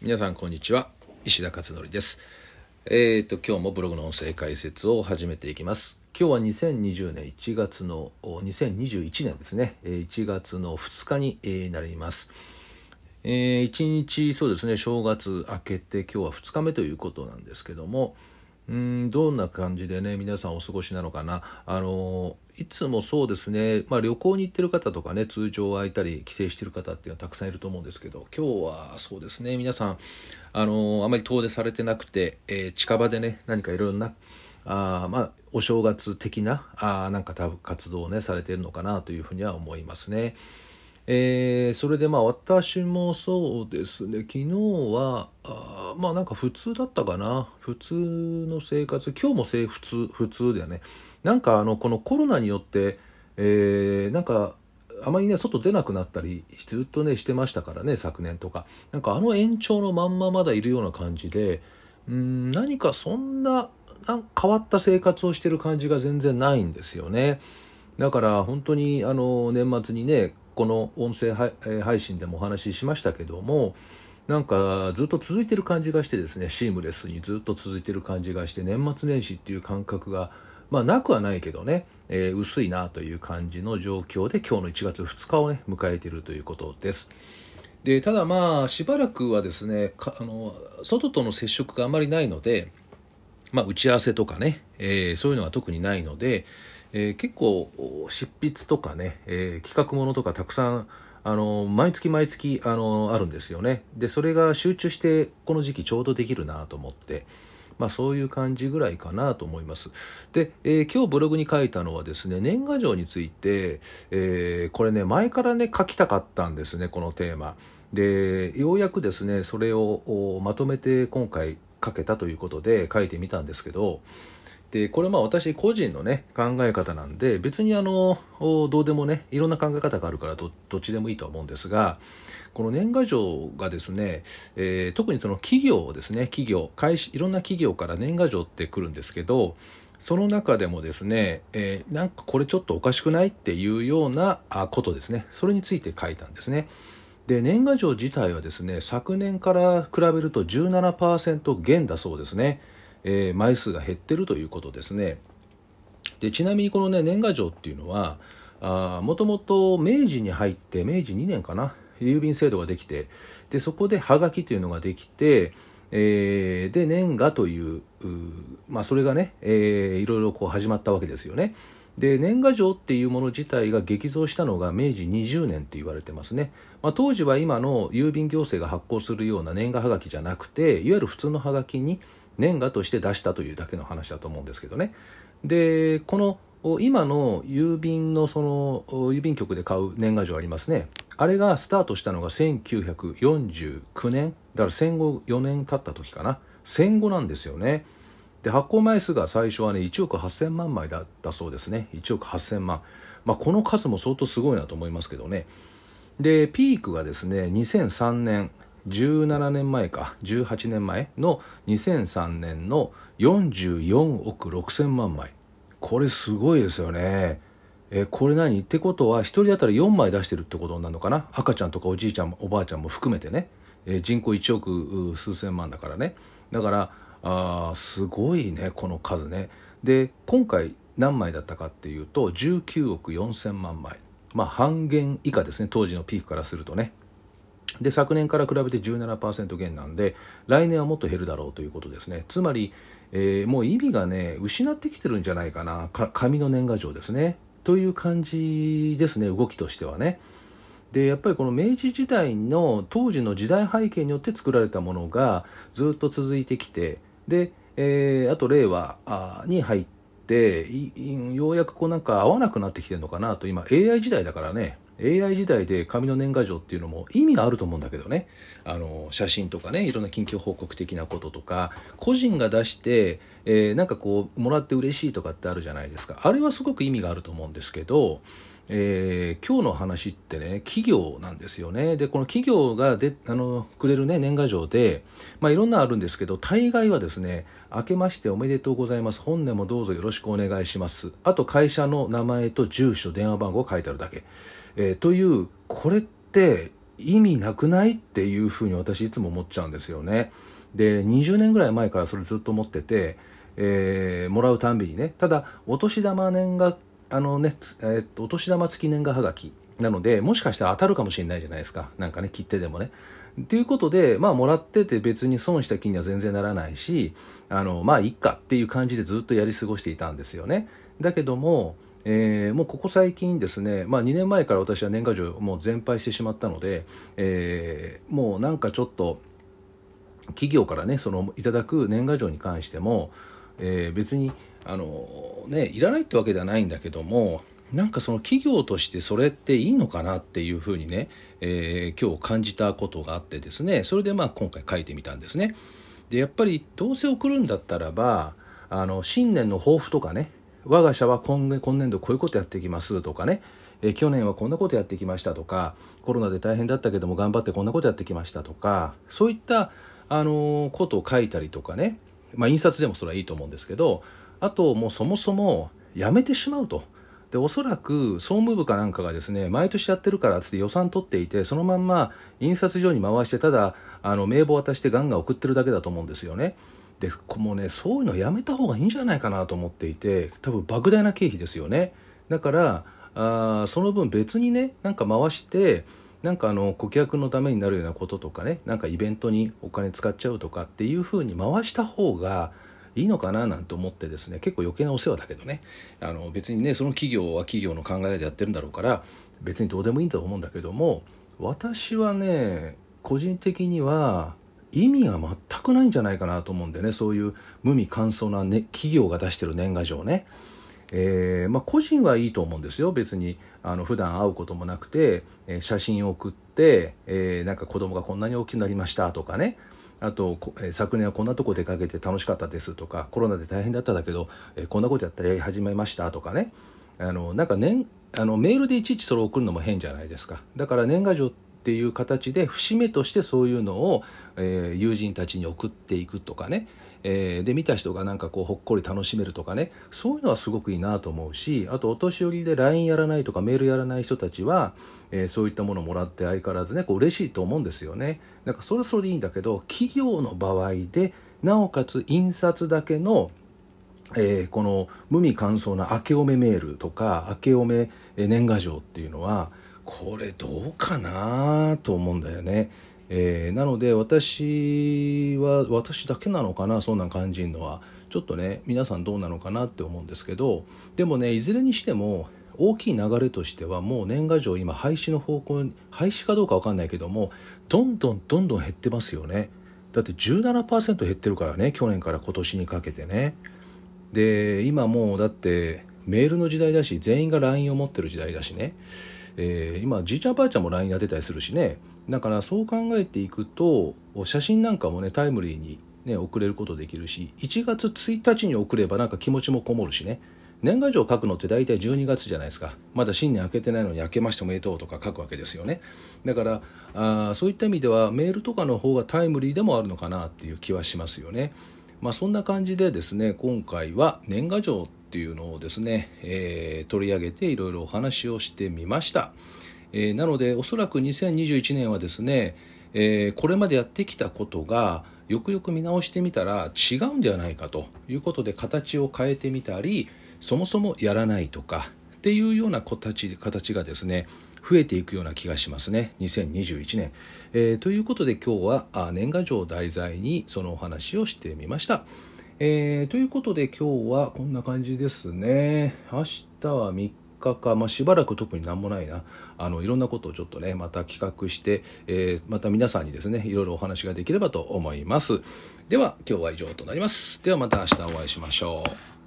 皆さんこんにちは。石田勝則です。えーと今日もブログの音声解説を始めていきます。今日は2020年1月の2021年ですね。1月の2日になります。えー、1日そうですね正月明けて今日は2日目ということなんですけどもうんどんな感じでね皆さんお過ごしなのかな。あのいつもそうですね、まあ、旅行に行ってる方とかね通常空いたり帰省してる方っていうのはたくさんいると思うんですけど今日はそうですね。皆さんあのあまり遠出されてなくて、えー、近場でね何かいろんなあまあ、お正月的なあなんか多分活動をねされてるのかなというふうには思いますね。えー、それでまあ私もそうですね。昨日はあまあなんか普通だったかな。普通の生活。今日も普通普通だよね。なんかあのこのコロナによって、えー、なんかあまりね外出なくなったりずっとねしてましたからね昨年とか。なんかあの延長のまんままだいるような感じでうん何かそんなな変わった生活をしてる感じが全然ないんですよね。だから本当にあの年末にねこの音声配信でもお話ししましたけどもなんかずっと続いてる感じがしてですねシームレスにずっと続いてる感じがして年末年始っていう感覚がまあなくはないけどね、えー、薄いなという感じの状況で今日の1月2日をね迎えているということです。でただまあしばらくはですねあの外との接触があまりないので、まあ、打ち合わせとかね、えー、そういうのが特にないので、えー、結構執筆とかね、えー、企画ものとかたくさんあの毎月毎月あのあるんですよねでそれが集中してこの時期ちょうどできるなと思って。まあ、そういう感じぐらいかなと思います。で、えー、今日ブログに書いたのはですね、年賀状について、えー、これね、前からね、書きたかったんですね、このテーマ。で、ようやくですね、それをまとめて今回書けたということで書いてみたんですけど、でこれまあ私個人のね考え方なんで別にあのどうでもねいろんな考え方があるからどっちでもいいとは思うんですがこの年賀状がですね、えー、特にその企業ですね企業会社いろんな企業から年賀状ってくるんですけどその中でもですね、えー、なんかこれちょっとおかしくないっていうようなことですねそれについて書いたんですね。で年賀状自体はですね昨年から比べると17%減だそうですね。えー、枚数が減ってるということですねでちなみにこのね年賀状っていうのはもともと明治に入って明治2年かな郵便制度ができてでそこではがきというのができて、えー、で年賀というまあ、それがね、えー、いろいろこう始まったわけですよね。で年賀状っていうもの自体が激増したのが明治20年って言われてますね、まあ、当時は今の郵便行政が発行するような年賀はがきじゃなくていわゆる普通のはがきに年賀として出したというだけの話だと思うんですけどね。でこの今の郵便のその郵便局で買う年賀状ありますね。あれがスタートしたのが1949年。だから戦後4年経った時かな。戦後なんですよね。で発行枚数が最初はね1億8000万枚だったそうですね。1億8000万。まあこの数も相当すごいなと思いますけどね。でピークがですね2003年。17年前か18年前の2003年の44億6000万枚これすごいですよね。えこれ何？ってことは1人当たり4枚出してるってことになるのかな？赤ちゃんとかおじいちゃんおばあちゃんも含めてね、え人口1億数千万だからね。だからあすごいねこの数ね。で今回何枚だったかっていうと19億4000万枚。まあ半減以下ですね当時のピークからするとね。で昨年から比べて17%減なんで来年はもっと減るだろうということですね。つまり、えー、もう意味がね失ってきてるんじゃないかな。紙の年賀状ですね。という感じですね動きとしてはね。でやっぱりこの明治時代の当時の時代背景によって作られたものがずっと続いてきてで、えー、あと令和に入ってようやくこうなんか合わなくなってきてるのかなと今 AI 時代だからね。AI 時代で紙の年賀状っていうのも意味があると思うんだけどね。あの写真とかねいろんな緊急報告的なこととか個人が出して、えー、なんかこうもらって嬉しいとかってあるじゃないですか。あれはすごく意味があると思うんですけどえー、今日の話ってね企業なんですよね。でこの企業がであのくれるね年賀状で、まあ、いろんなあるんですけど大概はですね「明けましておめでとうございます。本年もどうぞよろしくお願いします」あと会社の名前と住所電話番号書いてあるだけ、えー、というこれって意味なくないっていうふうに私いつも思っちゃうんですよね。で20年ぐらい前からそれずっと思ってて、えー、もらうたんびにね。ただお年玉年賀あのね、え、っとお年玉付き年賀はがきなのでもしかしたら当たるかもしれないじゃないですかなんかね切手でもね。ということで、まあ、もらってて別に損した気には全然ならないし、あの、まあ、いっかっていう感じでずっとやり過ごしていたんですよね。だけども、えー、もうここ最近ですね、まあ、2年前から私は年賀状もう全廃してしまったので、えー、もうなんかちょっと企業からねそのいただく年賀状に関しても、えー、別にあの、ね、いらないってわけではないんだけどもなんかその企業としてそれっていいのかなっていうふうにね、えー、今日感じたことがあってですねそれでまあ今回書いてみたんですね。でやっぱりどうせ送るんだったらばあの新年の抱負とかね我が社は今年今年度こういうことやっていきますとかねえ去年はこんなことやってきましたとかコロナで大変だったけども頑張ってこんなことやってきましたとかそういったあのことを書いたりとかね、まあ、印刷でもそれはいいと思うんですけどあともうそもそもやめてしまうと。でおそらく総務部かなんかがですね毎年やってるからっつって予算取っていてそのまんま印刷所に回してただあの名簿渡してガンガン送ってるだけだと思うんですよね。でもうねそういうのやめた方がいいんじゃないかなと思っていて多分莫大な経費ですよね。だからあその分別にねなんか回してなんかあの顧客のためになるようなこととかねなんかイベントにお金使っちゃうとかっていうふうに回した方がいいのかななんて思ってですね結構余計なお世話だけどねあの別にねその企業は企業の考えでやってるんだろうから別にどうでもいいんだと思うんだけども私はね個人的には意味が全くないんじゃないかなと思うんでねそういう無味乾燥な、ね、企業が出してる年賀状ね。えーまあ、個人はいいと思うんですよ。別にあの普段会うこともなくて、えー、写真を送って、えー、なんか子供がこんなに大きくなりましたとかね。あと、えー、昨年はこんなとこ出かけて楽しかったですとかコロナで大変だっただけど、えー、こんなことやったらやり始めましたとかね。あのなんか年あのメールでいちいちそれを送るのも変じゃないですか。だから年賀状っていう形で節目としてそういうのを、えー、友人たちに送っていくとかね。えー、で見た人がなんかこうほっこり楽しめるとかねそういうのはすごくいいなと思うしあとお年寄りで LINE やらないとかメールやらない人たちは、えー、そういったものをもらって相変わらずねこう嬉しいと思うんですよねなんかそれはそれでいいんだけど企業の場合でなおかつ印刷だけのえー、この無味乾燥な明けおめメールとか明けおめ年賀状っていうのはこれどうかなと思うんだよね。えー、なので私は私だけなのかなそんな感じるのは。ちょっとね皆さんどうなのかなって思うんですけどでもねいずれにしても大きい流れとしてはもう年賀状今廃止の方向に廃止かどうか分かんないけどもどんどんどんどん減ってますよね。だって17%減ってるからね去年から今年にかけてね。で今もうだってメールの時代だし全員が LINE を持ってる時代だしね。えー、今じいちゃんばあちゃんも LINE やってたりするしね。だからそう考えていくと写真なんかもねタイムリーに、ね、送れることできるし1月1日に送ればなんか気持ちもこもるしね。年賀状書くのって大体12月じゃないですか。まだ新年明けてないのに明けましておめでとうとか書くわけですよね。だからあそういった意味ではメールとかの方がタイムリーでもあるのかなっていう気はしますよね。まあそんな感じでですね今回は年賀状っていうのをですね、えー、取り上げていろいろお話をしてみました、えー、なのでおそらく2021年はですね、えー、これまでやってきたことがよくよく見直してみたら違うんではないかということで形を変えてみたりそもそもやらないとかっていうような形形がですね増えていくような気がしますね。2021年、えー、ということで今日は年賀状を題材にそのお話をしてみました。えー、ということで今日はこんな感じですね。明日は3日か、まあ、しばらく特になんもないな。あの、いろんなことをちょっとね、また企画して、えー、また皆さんにですね、いろいろお話ができればと思います。では、今日は以上となります。ではまた明日お会いしましょう。